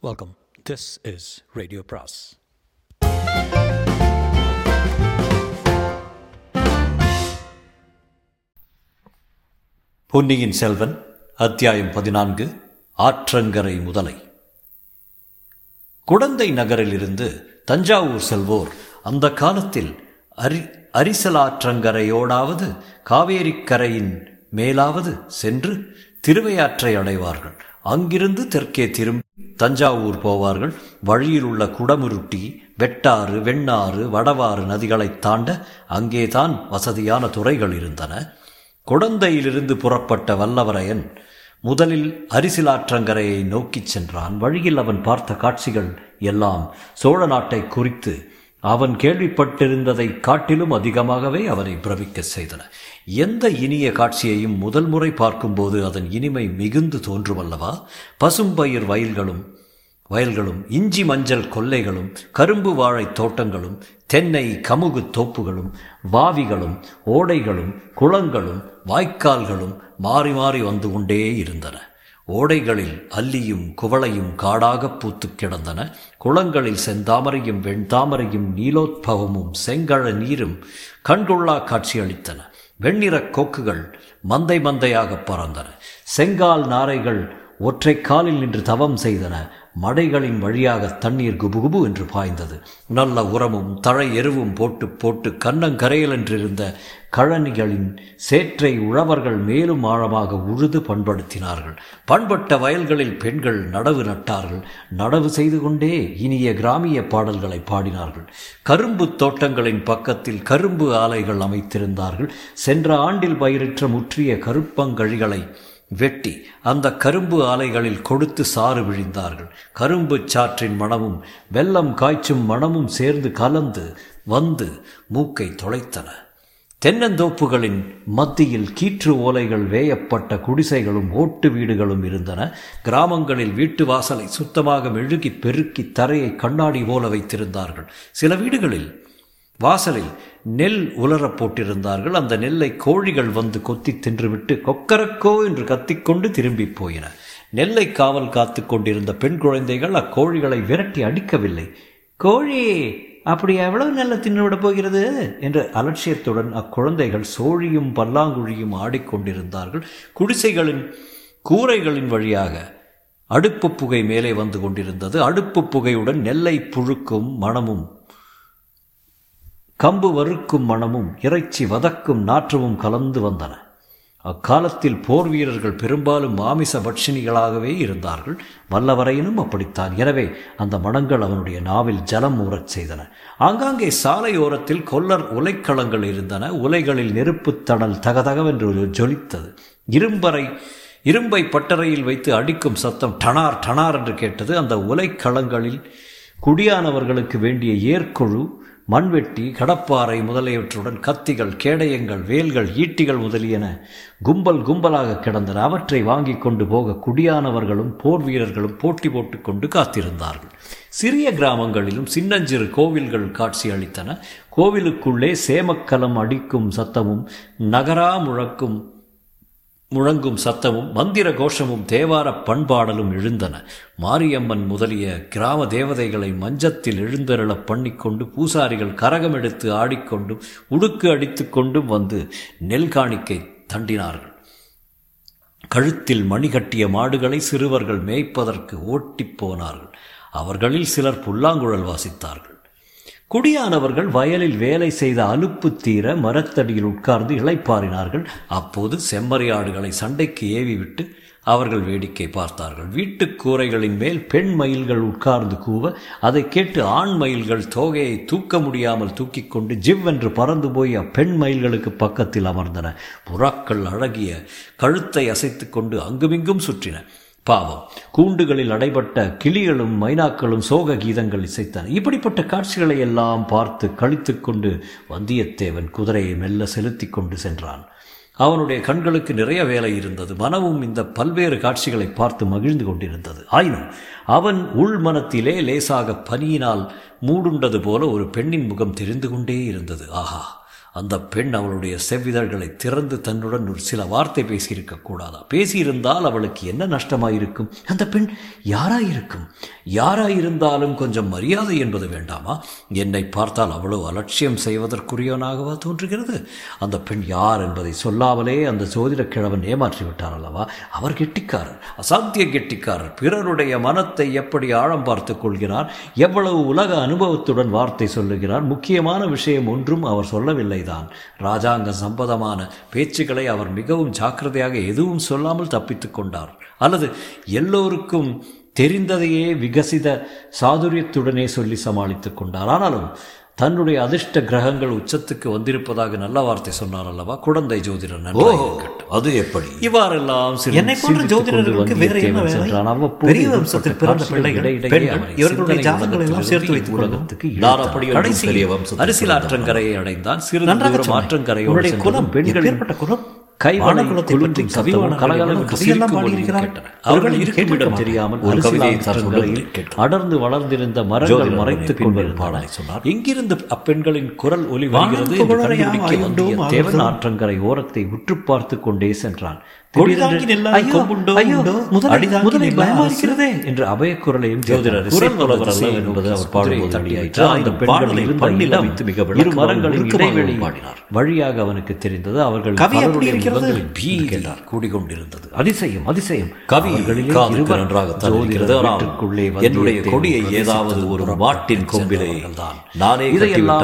Welcome this is radio பிராஸ் பொன்னியின் செல்வன் அத்தியாயம் பதினான்கு ஆற்றங்கரை முதலை. குடந்தை நகரிலிருந்து தஞ்சாவூர் செல்வோர் அந்த காலத்தில் அரி அரிசலாற்றங்கரையோடாவது காவேரிக்கரையின் மேலாவது சென்று திருவையாற்றை அடைவார்கள். அங்கிருந்து தெற்கே திரும்பி தஞ்சாவூர் போவார்கள். வழியில் உள்ள குடமுருட்டி வெட்டாறு வெண்ணாறு வடவாறு நதிகளைத் தாண்ட அங்கேதான் வசதியான துறைகள் இருந்தன. குடந்தையிலிருந்து புறப்பட்ட வல்லவரையன் முதலில் அரிசிலாற்றங்கரையை நோக்கிச் சென்றான். வழியில் அவன் பார்த்த காட்சிகள் எல்லாம் சோழ நாட்டை குறித்து அவன் கேள்விப்பட்டிருந்ததை காட்டிலும் அதிகமாகவே அவனை பிரமிக்க செய்தன. எந்த இனிய காட்சியையும் முதல் முறை பார்க்கும்போது அதன் இனிமை மிகுந்து தோன்றுமல்லவா? பசும்பயிர் வயல்களும் வயல்களும் இஞ்சி மஞ்சள் கொல்லைகளும் கரும்பு வாழை தோட்டங்களும் தென்னை கமுகு தோப்புகளும் வாவிகளும் ஓடைகளும் குளங்களும் வாய்க்கால்களும் மாறி மாறி வந்து கொண்டே இருந்தன. ஓடைகளில் அல்லியும் குவளையும் காடாகப் பூத்து கிடந்தன. குளங்களில் செந்தாமரையும் வெண்தாமரையும் நீலோத்பவமும் செங்கழ நீரும் கண்கொள்ளா காட்சியளித்தன. வெண்ணிறக் கொக்குகள் மந்தை மந்தையாக பறந்தன. செங்கால் நாரைகள் ஒற்றை காலில் நின்று தவம் செய்தன. மடைகளின் வழியாக தண்ணீர் குபுகுபு என்று பாய்ந்தது. நல்ல உரமும் தழை எருவும் போட்டு போட்டு கண்ணங்கரையில் என்றிருந்த கழனிகளின் சேற்றை உழவர்கள் மேலும் ஆழமாக உழுது பண்படுத்தினார்கள். பண்பட்ட வயல்களில் பெண்கள் நடவு நட்டார்கள். நடவு செய்து கொண்டே இனிய கிராமிய பாடல்களை பாடினார்கள். கரும்பு தோட்டங்களின் பக்கத்தில் கரும்பு ஆலைகள் அமைத்திருந்தார்கள். சென்ற ஆண்டில் பயிரிற்ற முற்றிய கருப்பங்கழிகளை வெட்டி அந்த கரும்பு ஆலைகளில் கொடுத்து சாறு விழிந்தார்கள். கரும்பு சாற்றின் மணமும் வெள்ளம் காய்ச்சும் மணமும் சேர்ந்து கலந்து வந்து மூக்கை தொலைத்தன. தென்னந்தோப்புகளின் மத்தியில் கீற்று ஓலைகள் வேயப்பட்ட குடிசைகளும் ஓட்டு வீடுகளும் இருந்தன. கிராமங்களில் வீட்டு வாசலை சுத்தமாக மெழுகி பெருக்கி தரையை கண்ணாடி போல வைத்திருந்தார்கள். சில வீடுகளில் வாசலில் நெல் உலரப் போட்டிருந்தார்கள். அந்த நெல்லை கோழிகள் வந்து கொத்தி தின்றுவிட்டு கொக்கரக்கோ என்று கத்திக்கொண்டு திரும்பி போயின. நெல்லை காவல் காத்து கொண்டிருந்த பெண் குழந்தைகள் அக்கோழிகளை விரட்டி அடிக்கவில்லை. கோழி அப்படி எவ்வளவு நெல்லை தின்னுவிடப் போகிறது? என்று அலட்சியத்துடன் அக்குழந்தைகள் சோழியும் பல்லாங்குழியும் ஆடிக்கொண்டிருந்தார்கள். குடிசைகளின் கூரைகளின் வழியாக அடுப்பு புகை மேலே வந்து கொண்டிருந்தது. அடுப்பு புகையுடன் நெல்லை புழுக்கும் மணமும் கம்பு வறுக்கும் மணமும் இறைச்சி வதக்கும் நாற்றமும் கலந்து வந்தன. அக்காலத்தில் போர் வீரர்கள் பெரும்பாலும் மாமிச பட்சினிகளாகவே இருந்தார்கள். வல்லவரையினும் அப்படித்தான். எனவே அந்த மனங்கள் அவனுடைய நாவில் ஜலம் ஊறச் செய்தன. ஆங்காங்கே சாலையோரத்தில் கொல்லர் உலைக்களங்கள் இருந்தன. உலைகளில் நெருப்புத் தணல் தகதகவென்று ஜொலித்தது. இரும்பறை இரும்பை பட்டறையில் வைத்து அடிக்கும் சத்தம் டனார் டனார் என்று கேட்டது. அந்த உலைக்களங்களில் குடியானவர்களுக்கு வேண்டிய ஏற்கொழு மண்வெட்டி கடப்பாறை முதலியவற்றுடன் கத்திகள் கேடயங்கள் வேல்கள் ஈட்டிகள் முதலியன கும்பல் கும்பலாக கிடந்தன. அவற்றை வாங்கி கொண்டு போக குடியானவர்களும் போர் வீரர்களும் போட்டி போட்டுக்கொண்டு காத்திருந்தார்கள். சிறிய கிராமங்களிலும் சின்னஞ்சிறு கோவில்கள் காட்சி அளித்தன. கோவிலுக்குள்ளே சேமக்கலம் அடிக்கும் சத்தமும் நகரா முழக்கும் முழங்கும் சத்தமும் மந்திர கோஷமும் தேவார பண்பாடலும் எழுந்தன. மாரியம்மன் முதலிய கிராம தேவதைகளை மஞ்சத்தில் எழுந்தருளப் பண்ணிக்கொண்டு பூசாரிகள் கரகம் எடுத்து ஆடிக்கொண்டும் உடுக்கு அடித்து கொண்டும் வந்து நெல் காணிக்கை தண்டினார்கள். கழுத்தில் மணி கட்டிய மாடுகளை சிறுவர்கள் மேய்ப்பதற்கு ஓட்டிப் போனார்கள். அவர்களில் சிலர் புல்லாங்குழல் வாசித்தார்கள். குடியானவர்கள் வயலில் வேலை செய்த அலுப்பு தீர மரத்தடியில் உட்கார்ந்து இளைப்பாறினார்கள். அப்போது செம்மறியாடுகளை சண்டைக்கு ஏவிவிட்டு அவர்கள் வேடிக்கை பார்த்தார்கள். வீட்டுக் கூரைகளின் மேல் பெண் மயில்கள் உட்கார்ந்து கூவ அதை கேட்டு ஆண் மயில்கள் தோகையை தூக்க முடியாமல் தூக்கி கொண்டு ஜிவ்வென்று பறந்து போய் அப்பெண் மயில்களுக்கு பக்கத்தில் அமர்ந்தன. புறாக்கள் அழகிய கழுத்தை அசைத்து கொண்டு அங்குமிங்கும் சுற்றின. பாவம். கூண்டுகளில் அடைபட்ட கிளிகளும் மைனாக்களும் சோக கீதங்கள் இசைத்தன. இப்படிப்பட்ட காட்சிகளை எல்லாம் பார்த்து கழித்து கொண்டு வந்தியத்தேவன் குதிரையை மெல்ல செலுத்தி கொண்டு சென்றான். அவனுடைய கண்களுக்கு நிறைய வேலை இருந்தது. மனமும் இந்த பல்வேறு காட்சிகளை பார்த்து மகிழ்ந்து கொண்டிருந்தது. ஆயினும் அவன் உள் மனத்திலே லேசாக பனியினால் மூடுண்டது போல ஒரு பெண்ணின் முகம் தெரிந்து கொண்டே இருந்தது. ஆஹா! அந்த பெண் அவளுடைய செவ்விதழ்களை திறந்து தன்னுடன் ஒரு சில வார்த்தை பேசியிருக்க கூடாதா? பேசியிருந்தால் அவளுக்கு என்ன நஷ்டமாயிருக்கும்? அந்த பெண் யாராயிருக்கும்? யாராயிருந்தாலும் கொஞ்சம் மரியாதை என்பது வேண்டாமா? என்னை பார்த்தால் அவ்வளவு அலட்சியம் செய்வதற்குரியவனாகவா தோன்றுகிறது? அந்த பெண் யார் என்பதை சொல்லாமலே அந்த ஜோதிட கிழவன் ஏமாற்றி விட்டார் அல்லவா அவர் கெட்டிக்காரர் அசாத்திய கெட்டிக்காரர். பிறருடைய மனத்தை எப்படி ஆழம் பார்த்து கொள்கிறார்? எவ்வளவு உலக அனுபவத்துடன் வார்த்தை சொல்லுகிறார்? முக்கியமான விஷயம் ஒன்றும் அவர் சொல்லவில்லை. சொல்லவில்லைதான் ராஜாங்க சம்பதமான பேச்சுக்களை அவர் மிகவும் ஜாக்கிரதையாக எதுவும் சொல்லாமல் தப்பித்து கொண்டார். அல்லது எல்லோருக்கும் தெரிந்ததையே விகசித சாதுரியத்துடனே சொல்லி சமாளித்துக் கொண்டார். ஆனாலும் தன்னுடைய அதிர்ஷ்ட கிரகங்கள் உச்சத்துக்கு வந்திருப்பதாக நல்ல வார்த்தை சொன்னார் அல்லவா குழந்தை ஜோதிடர். அது எப்படி இவ்வாறெல்லாம் என்னை போன்ற ஜோதிடர்களுக்கு வேற என்ன வேலை? பெரிய ஏற்பட்ட வம்சத்தில் பிறந்த பிள்ளைகள், பெண்கள், இவர்களுடைய ஜாதகங்களை எல்லாம் சேர்த்து. உலகத்துக்கு நான். அப்படி அரசியல் ஆற்றங்கரையை அடைந்தான் சிறிது நன்றாக. ஆற்றங்கரையோடு குலம் பெண்களின் எப்பேற்பட்ட குலம் கைவளை வானகுலத்தை குலுங்கும் பற்றி கவியெல்லாம். அவர்கள் இருக்கும் தெரியாமல் ஒரு கவிதையை. அடர்ந்து வளர்ந்திருந்த மரங்கள் மறைத்துக் கொண்டிருந்தன பாடலை சொன்னார். எங்கிருந்து அப்பெண்களின் குரல் ஒலி வருகிறது ஆகுதோ? ஆற்றங்கரை ஓரத்தை உற்று பார்த்து கொண்டே சென்றான் ஜோதிடர் என்பது அவர் பாடும்போது. அந்த பாடலை பண்ணில் மிக இரு மரங்களின் இடைவெளி பாடினார். வழியாக அவனுக்கு தெரிந்தது அவர்கள் கவி எப்படி பலருடைய இருக்கிறது? முகங்களில் பீதி கூடிக்கொண்டிருந்தது அதிசயம் அதிசயம் கவி அவர்களிலே காதுக்கு இருவர் வீட்டுக்குள்ளே என்னுடைய கொடியை ஏதாவது ஒரு மாட்டின் கொம்பிலே. நானே இதையெல்லாம்.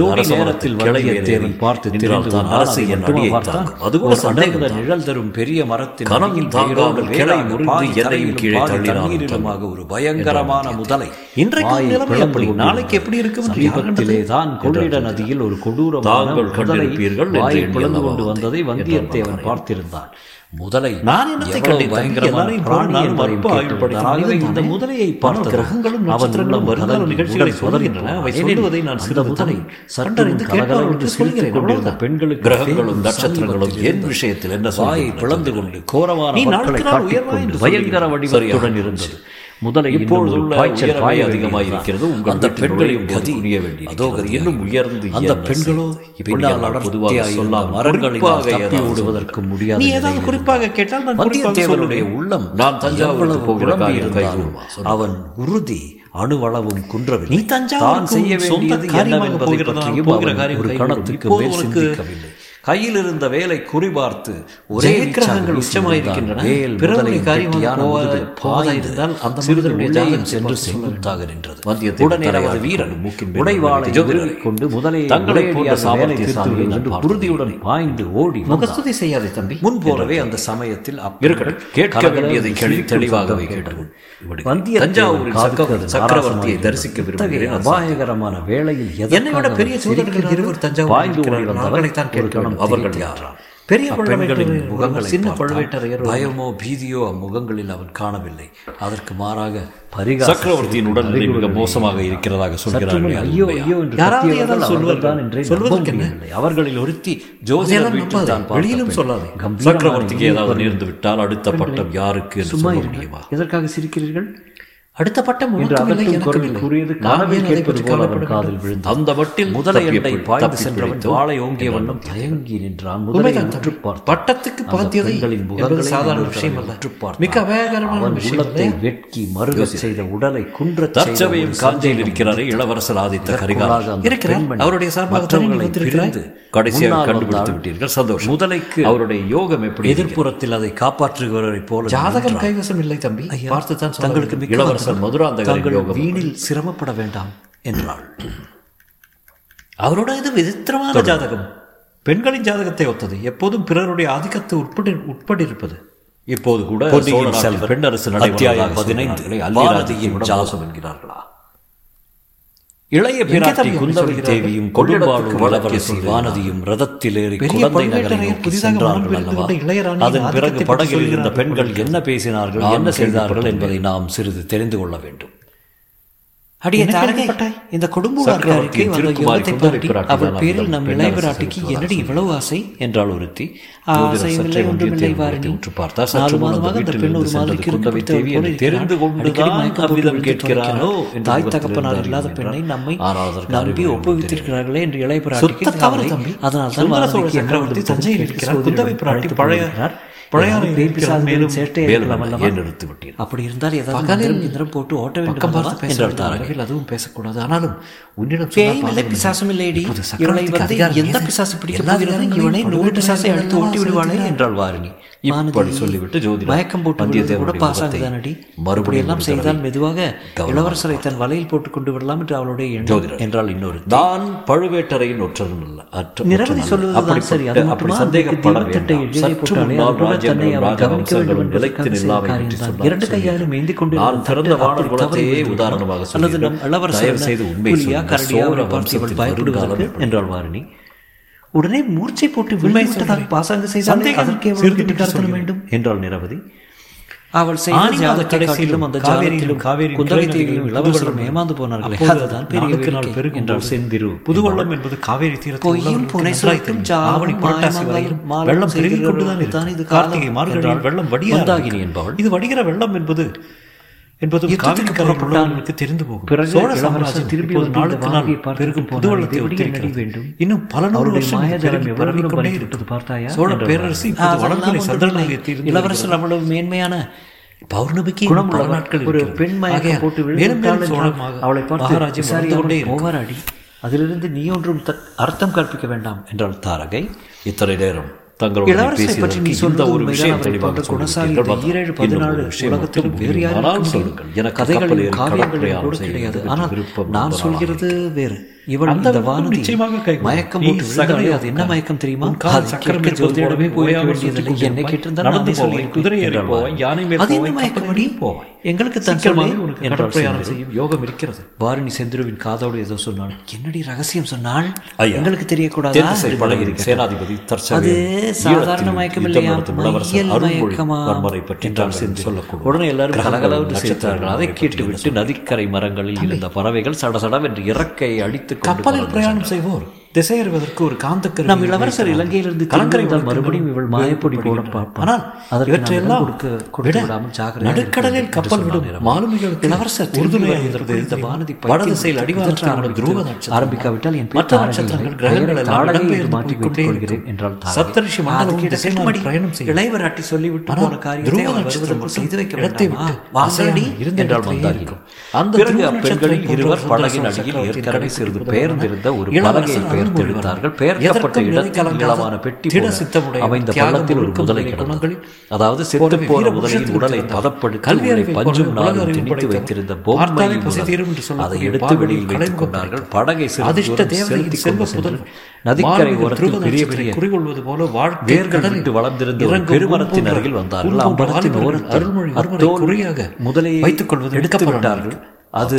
நொடி நேரத்தில் வந்தியத்தேவன் ஏறி பார்த்து நின்றால் தெரிந்து தான் கொண்டான். அரசு அதை என் மட்டுமா அடியை பார்த்தான்? தாங்கும். அது கூட ஒரு சந்தேகம் அடர்ந்த தான். நிழல் தரும் பெரிய மரத்தின் தாங்காமல் கிளை முறிந்து என்னையும் தரையிலும் கீழே தண்ணீரிலுமாக ஒரு பயங்கரமான முதலை. இன்றைக்கு நிலைமை அப்படி. நாளைக்கு எப்படி இருக்கும் சமீபத்திலே? தான் கொள்ளிட நதியில் ஒரு கொடூரமான தாங்கள் கண்டிருப்பீர்கள் என்று பிளந்து கொண்டு வந்ததை வந்தியத்தேவன் பார்த்திருந்தான். முதலை நான் என்னத்தை கண்டேன்? இந்த? முதலையை பார்த்ததும் கிரகங்களும் நட்சத்திரங்களும் வருங்கால நிகழ்ச்சிகளை. உதறிப் அவை. சொல்லுவதை நான் சிறிது முதலை கலகலவென்று கேட்பவர்களுக்கு சிரித்துக் சொல்கிறேன். கொண்டிருந்த. பெண்களுக்கு கிரகங்களும் நட்சத்திரங்களும் என். விஷயத்தில் என்ன சொல்கின்றன? பிளந்து கொண்டு என்று பயங்கர. வடிவத்துடன் இருந்தது முதலை இப்பொழுது பாய அதிகமாக. இருக்கிறது. அந்த போது கதி புரிய வேண்டியிருக்கிறது. அதோ இன்னும் உயர்ந்து அந்த பெண்களோ பின்னால் பொதுவாக தப்பி ஏதாவது ஓடுவதற்கு முடியாத நீ ஏதாவது. குறிப்பாக கேட்டால் நான் வந்தியத்தேவனுடைய. உள்ளம் நான் தஞ்சாவூருக்கு எவ்வளவு போகிற குழம்பி காரியம் இருந்தாலும் கைகூடுமா? சொல்லுங்கள். அவன் உறுதி அணுவளவும் குன்றவில்லை நீ தஞ்சாவூருக்கு தான் செய்ய வேண்டியது என்னவென்பதை? பற்றியும் ஒரு. கணத்துக்கு மேல் சிந்திக்கவில்லை கையில் இருந்த வேலை குறிபார்த்து ஒரே வீச்சாக உச்சமாயிருக்கின்றன. பிறருடைய காரியமாக இருந்தால் அந்த சென்று செங்குத்தாக நின்றது வந்தியத்தேவன் வீரன் மூக்கின் உடைவாளை கொண்டு போன்ற என்று உறுதியுடன் பாய்ந்து ஓடி. முகஸ்துதி செய்யாதே தம்பி முன் போலவே அந்த சமயத்தில் இருக்கட்டும். கேட்க வேண்டியதை கேள்வி தெளிவாகவே கேட்டது. தஞ்சாவூரில் சக்கரவர்த்தியை தரிசிக்க விரும்புகிறேன். அபாயகரமான வேளையில் என்னை விட பெரிய சோதனைகள் இருவர் தஞ்சாவூரில் பாய்ந்து ஓடி இருக்கிறார்கள். வேண்டும். அவர்கள் யார்? பெரிய பழுவேட்டரையர் முகங்களை சின்ன. பழுவேட்டரையர் பயமோ பீதியோ அம்முகங்களில் அவன் காணவில்லை அதற்கு மாறாக பரிகாச சக்கரவர்த்தியின் உடல்நிலை மிக மோசமாக இருக்கிறதாக சொல்கிறார்கள் ஐயோ ஐயோ என்று யாராவது என்றே? முடியவில்லை. அவர்களில் ஒருத்தி அதையெல்லாம் வீட்டில். தான் வெளியிலும். சொல்லாதே. சக்கரவர்த்திக்கு ஏதாவது நேர்ந்து விட்டால் அடுத்த பட்டம் யாருக்கு என்று சும்மா. முடியுமா எதற்காக சிரிக்கிறீர்கள் அடுத்த பட்டம் என்று உனக்கும் இல்லை அதட்டும் எனக்கும் குரல் இல்லை கூறியது நான் காணவில் ஏன் அதை கேட்பது பற்றி போல அவன் கவலைப்பட காதில் வேண்டும்? விழுந்தது அந்த மட்டில் முதலை எப்படி- பாய்ந்து தப்பி சென்றவன் பிடித்தோம். வாளை ஓங்கிய வண்ணம் தயங்கி நின்றான் முதலை உண்மைதான் உற்று தம்பி. பார்த்தான். பட்டத்துக்கு பாத்தியதை என்பது சாதாரண விஷயம் அல்ல. மிக அபாயகரமான? வெட்கி மருகச் செய்த உடலை செய்த தற்சமயம் காஞ்சியில் இருக்கிறாரே இளவரசர் ஆதித்த கரிகாலர் இருக்கிறார். அவருடைய சார்பாக? பிரிந்து கடைசியாக கண்டுபிடித்து. விட்டீர்கள் சந்தோஷம் முதலைக்கு அவருடைய யோகம் எப்படி எதிர்ப்புறத்தில் அதை காப்பாற்றுகிறவரை போல ஜாதகம். கைவசம் இல்லை தம்பி பார்த்து தான் தங்களுக்கு இளவரசர் தாங்கள் யோகம் வீணில் சிரமப்பட வேண்டாம் என்றாள். அவரோட இது விசித்திரமான ஜாதகம். பெண்களின் ஜாதகத்தை ஒத்தது. எப்போதும் பிறருடைய ஆதிக்கத்தை உட்படி உட்பட்டிருப்பது இப்போது கூட செல்வன். பெண்ணரசு பதினைந்து. ஜாதகம் என்கிறார்களா இளைய பிராட்டி குந்தவை? தேவியும் வடக்கே இளவரசி. வானதியும் ரதத்தில் ஏறி குழந்தை நகரை சென்றார்கள் அல்லவா அதன் பிறகு படகில் இருந்த. பெண்கள் என்ன பேசினார்கள் என்ன செய்தார்கள். என்பதை நாம் சிறிது தெரிந்து கொள்ள வேண்டும் அடிய தாரகை இந்த குடும்ப வாழ்க்கைக்கு வந்த யுவத்தை பற்றி அவள் பேரில் நம் இளையபிராட்டிக்கு என்னடி இவ்வளவு ஆசை? என்றால் ஒருத்தி ஆசையும் இல்லை ஒன்றும் இல்லை வாரணி நாலு மாதமாக இந்த பெண் ஒரு மாதிரி கிருந்து தெரிந்து கொண்டுதான் கேட்கிறாரோ தாய் தகப்பனார் இல்லாத பெண்ணை நம்மை நம்பி ஒப்புவித்திருக்கிறார்களே என்று இளைய இளையபிராட்டிக்கு அதனால் தான் தஞ்சையில் இருக்கிற பழைய நிறுத்தி விட்டீர்கள் அப்படி இருந்தால் ஏதாவது இந்திரம் போட்டு ஓட்ட வேண்டும் பேசுகிறார்கள் அதுவும் பேசக்கூடாது. ஆனாலும் உன்னிடம் பேய் பிசாசும் இல்லையடி. இவனை வந்து எந்த என்றாள் வாரணி. இப்படி சொல்லிவிட்டு ஜோதி மயக்கம் போட்டு வந்தியத்தேவனோட பாசாங்கதானடி மறுபடி எல்லாம் செய்தால் மெதுவாக இளவரசரை தன் வலையில் போட்டுக் கொண்டு விடலாம் என்று அவளுடைய என்றால் இன்னொரு தான் பழுவேட்டரையின் ஒற்றரும் அல்ல நிரவதி சொல்வதுதான் சரி அது அப்படி சந்தேகப்படவில்லை தன்னை அவன் கவனிக்க வேண்டும். என்று நிலைத்து நில்லாமல் இரண்டு கையாலும் ஏந்தி கொண்டு நான் திறந்த வானர் குலத்தையே உதாரணமாக அல்லது நம் இளவரசர் செய்து உண்மை கரடியா பார்த்து இவள் பயப்படுகிறார்கள் என்றாள் வாரணி. உடனே மூர்ச்சை போட்டு விழுந்துவிட்டதாக பாசாங்கு செய்தாலே அதற்கு வேண்டும்? என்றாள் நிரவதி அவள் செய்த கடைசியிலும் அந்த காவேரியிலும் காவேரி குந்தவை தீவிலும் இளவரசரும் ஏமாந்து போனார்கள். அதுதான் பெரிய நாள் பெரும் என்றால் செந்திரு புதுவள்ளம் என்பது காவேரி தீரத்தில் பொய்யும் புனை புரட்டாசி வரையிலும் வெள்ளம் பெருகிக் கொண்டுதான் இதுதான் இது கார்த்திகை மார்கழியில் வெள்ளம் வடியாகினி என்பவள். இது வடிகிற வெள்ளம் என்பது என்பதும் காவிரி தெரிந்து போகும். சோழ சாம்ராஜ்யம் திரும்பி ஒரு நாளுக்கு நாள் பெருகும் புதுவள்ளத்தை ஒத்திருக்கிறது வேண்டும்? இன்னும் பல நூறு வருஷம் பெருகிக்கொண்டே இருப்பது பார்த்தாயா? சோழ பேரரசு வளர்ந்தலை சந்திரநாயகத்தில் இளவரசர் அவ்வளவு மேன்மையான பௌர்ணமிக்கு குணம் பல நாட்கள் ஒரு பெண்மையாக போட்டு மேலும் அவளை பார்த்து மகாராஜ்யம் கொண்டே ஓவராடி. அதிலிருந்து நீ ஒன்றும் அர்த்தம் கற்பிக்க வேண்டாம் என்றாள் தாரகை. இத்தனை நேரம் இளவரசை பற்றி நீ சொன்ன ஒரு விஷயம் தெளிவாக ஏழு பதினாலு உலகத்தில் வேறு யாரும் சொல்லுங்கள். என கதைகளில் காவியங்களில் கூட கிடையாது. ஆனால் நான் சொல்கிறது வேறு. தெரியுமா? கால் என்னை கேட்டிருந்தால் நடந்து சொல்லி குதிரை என்ன மயக்கமடி போவாய் எங்களுக்கு தஞ்சமாக உனக்கு கடற்பிரயாணம் என்னடி ரகசியம் எங்களுக்கு தெரியக்கூடாது? சேனாதிபதி சாதாரண மயக்கம் இல்லையா? மயக்கமா? பற்றி உடனே எல்லாரும் கலகலவென்று சேர்த்தார்கள். அதை கேட்டுவிட்டு நதிக்கரை மரங்களில் இருந்த பறவைகள் சடசடவென்று இறக்கை அடித்து வைத்து கப்பலில் பிரயாணம் செய்வோர். திசை அறிவதற்கு ஒரு காந்தக்கரை நம் இளவரசர் இலங்கையிலிருந்து கலங்கரை மறுபடியும் இவள் மாயப்பொடி போட பார்ப்பான் ஆனால் இவற்றையெல்லாம் விட நடுக்கடலில் கப்பல் விடும் மாலுமிகளுக்கு இளவரசர் உறுதுணையாக இந்த வானதி வடதிசையில் அடிவாரற்ற துருவ ஆரம்பிக்காவிட்டால் என் மற்ற நட்சத்திரங்கள் கிரகங்கள் மாற்றி கொள்கிறேன் என்றால் சப்தரிஷி மண்டலம் பிரயாணம் செய்ய இளைவராட்டி சொல்லிவிட்டு போன காரியத்தை அவர் செய்து வைக்க இடத்தை வாசலடி இருந்தென்றால் வந்தாயிருக்கும் அந்த பெண்களின் இருவர் படகின் அடியில் ஏற்கனவே சிறிது பெயர்ந்திருந்த ஒரு பலகையை பெயர் பெயர்த்தெடுத்தார்கள் பெயர்க்கப்பட்ட இடத்தில் நீளமான பெட்டி அமைந்த பள்ளத்தில் ஒரு முதலை கிடந்தது அதாவது செத்து போன முதலையின் உடலை பதப்படுத்தி பஞ்சும் நாளும் திணித்து வைத்திருந்த பொம்மை அதை எடுத்து வெளியில் வைத்துக் கொண்டார்கள். படகை செலுத்தி கொண்டு சென்றனர் நதிக்கரை ஓரத்தில் பெரிய பெரிய குறிகொள்வது போல வேர்கள் விட்டு வளர்ந்திருந்த பெருமரத்தின் அருகில் வந்தார்கள். அம்பரத்தின் ஓரத்தில் அருள்மொழி முதலையை வைத்துக் கொள்வது எடுத்து விட்டார்கள். அது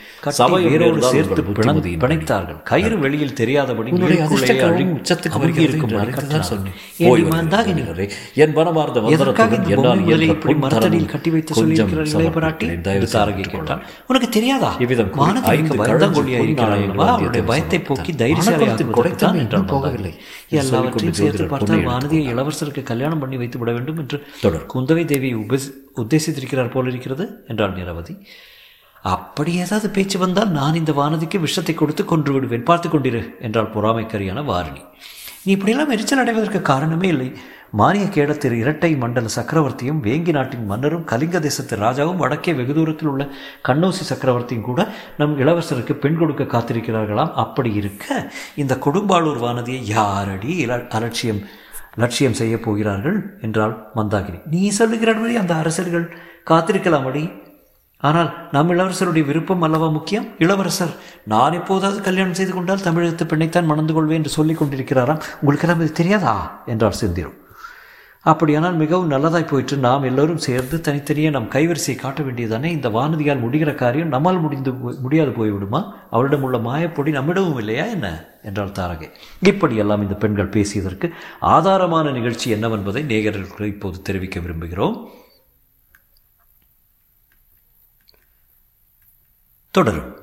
சபை சேர்த்து பிணைத்தார்கள். கயிறு வெளியில் தெரியாதபடி என் மனமார்ந்த மரத்தடியில் கட்டி வைத்து சொல்லியிருக்கிறார் கேட்டான் உனக்கு தெரியாதா? இவ்விதம் அவருடைய பயத்தை போக்கி தைரியசாலியாக குறைத்தான் என்றால் போகவில்லை. எல்லாவற்றையும் சேர்த்து பார்த்தால் வானதியை இளவரசருக்கு கல்யாணம் பண்ணி வைத்து விட வேண்டும் என்று தொடர் குந்தவை தேவியை உப உத்தேசித்திருக்கிறார் போல இருக்கிறது என்றால் நிரவதி அப்படி ஏதாவது பேச்சு வந்தால் நான் இந்த வானதிக்கு விஷத்தை கொடுத்து கொன்று விடுவேன். பார்த்து கொண்டிரு என்றால் பொறாமைக்கரியான வாரணி. நீ இப்படியெல்லாம் எரிச்சல் அடைவதற்கு காரணமே இல்லை. மானிய கேடத்திரு இரட்டை மண்டல சக்கரவர்த்தியும் வேங்கி நாட்டின் மன்னரும் கலிங்க தேசத்து ராஜாவும் வடக்கே வெகு தூரத்தில் உள்ள கண்ணோசி சக்கரவர்த்தியும் கூட நம் இளவரசருக்கு பெண் கொடுக்க காத்திருக்கிறார்களாம். அப்படி இருக்க இந்த கொடும்பாளூர் வானதியை யாரடி அலட்சியம் லட்சியம் செய்ய போகிறார்கள்? என்றால் மந்தாகினி. நீ சொல்லுகிறபடி அந்த அரசர்கள் காத்திருக்கலாம் அடி ஆனால் நம் இளவரசருடைய விருப்பம் அல்லவா முக்கியம்? இளவரசர் நான் எப்போதாவது கல்யாணம் செய்து கொண்டால் தமிழகத்து பெண்ணைத்தான் மணந்து கொள்வேன் என்று சொல்லிக் கொண்டிருக்கிறாராம் உங்களுக்கு எல்லாம் இது தெரியாதா? என்றார் செந்திரு அப்படியானால் மிகவும் நல்லதாய் போயிட்டு நாம் எல்லோரும் சேர்ந்து தனித்தனியே நம் கைவரிசையை காட்ட வேண்டியதானே? இந்த வானதியால் முடிகிற காரியம் நம்மால் முடிந்து முடியாது போய்விடுமா? அவளிடம் உள்ள மாயப்பொடி நம்மிடமும் இல்லையா என்ன? என்றாள் தாரகை. இப்படியெல்லாம் இந்த பெண்கள் பேசியதற்கு ஆதாரமான நிகழ்ச்சி என்னவென்பதை நேயர்களுக்கு இப்போது தெரிவிக்க விரும்புகிறோம். தொடரும்.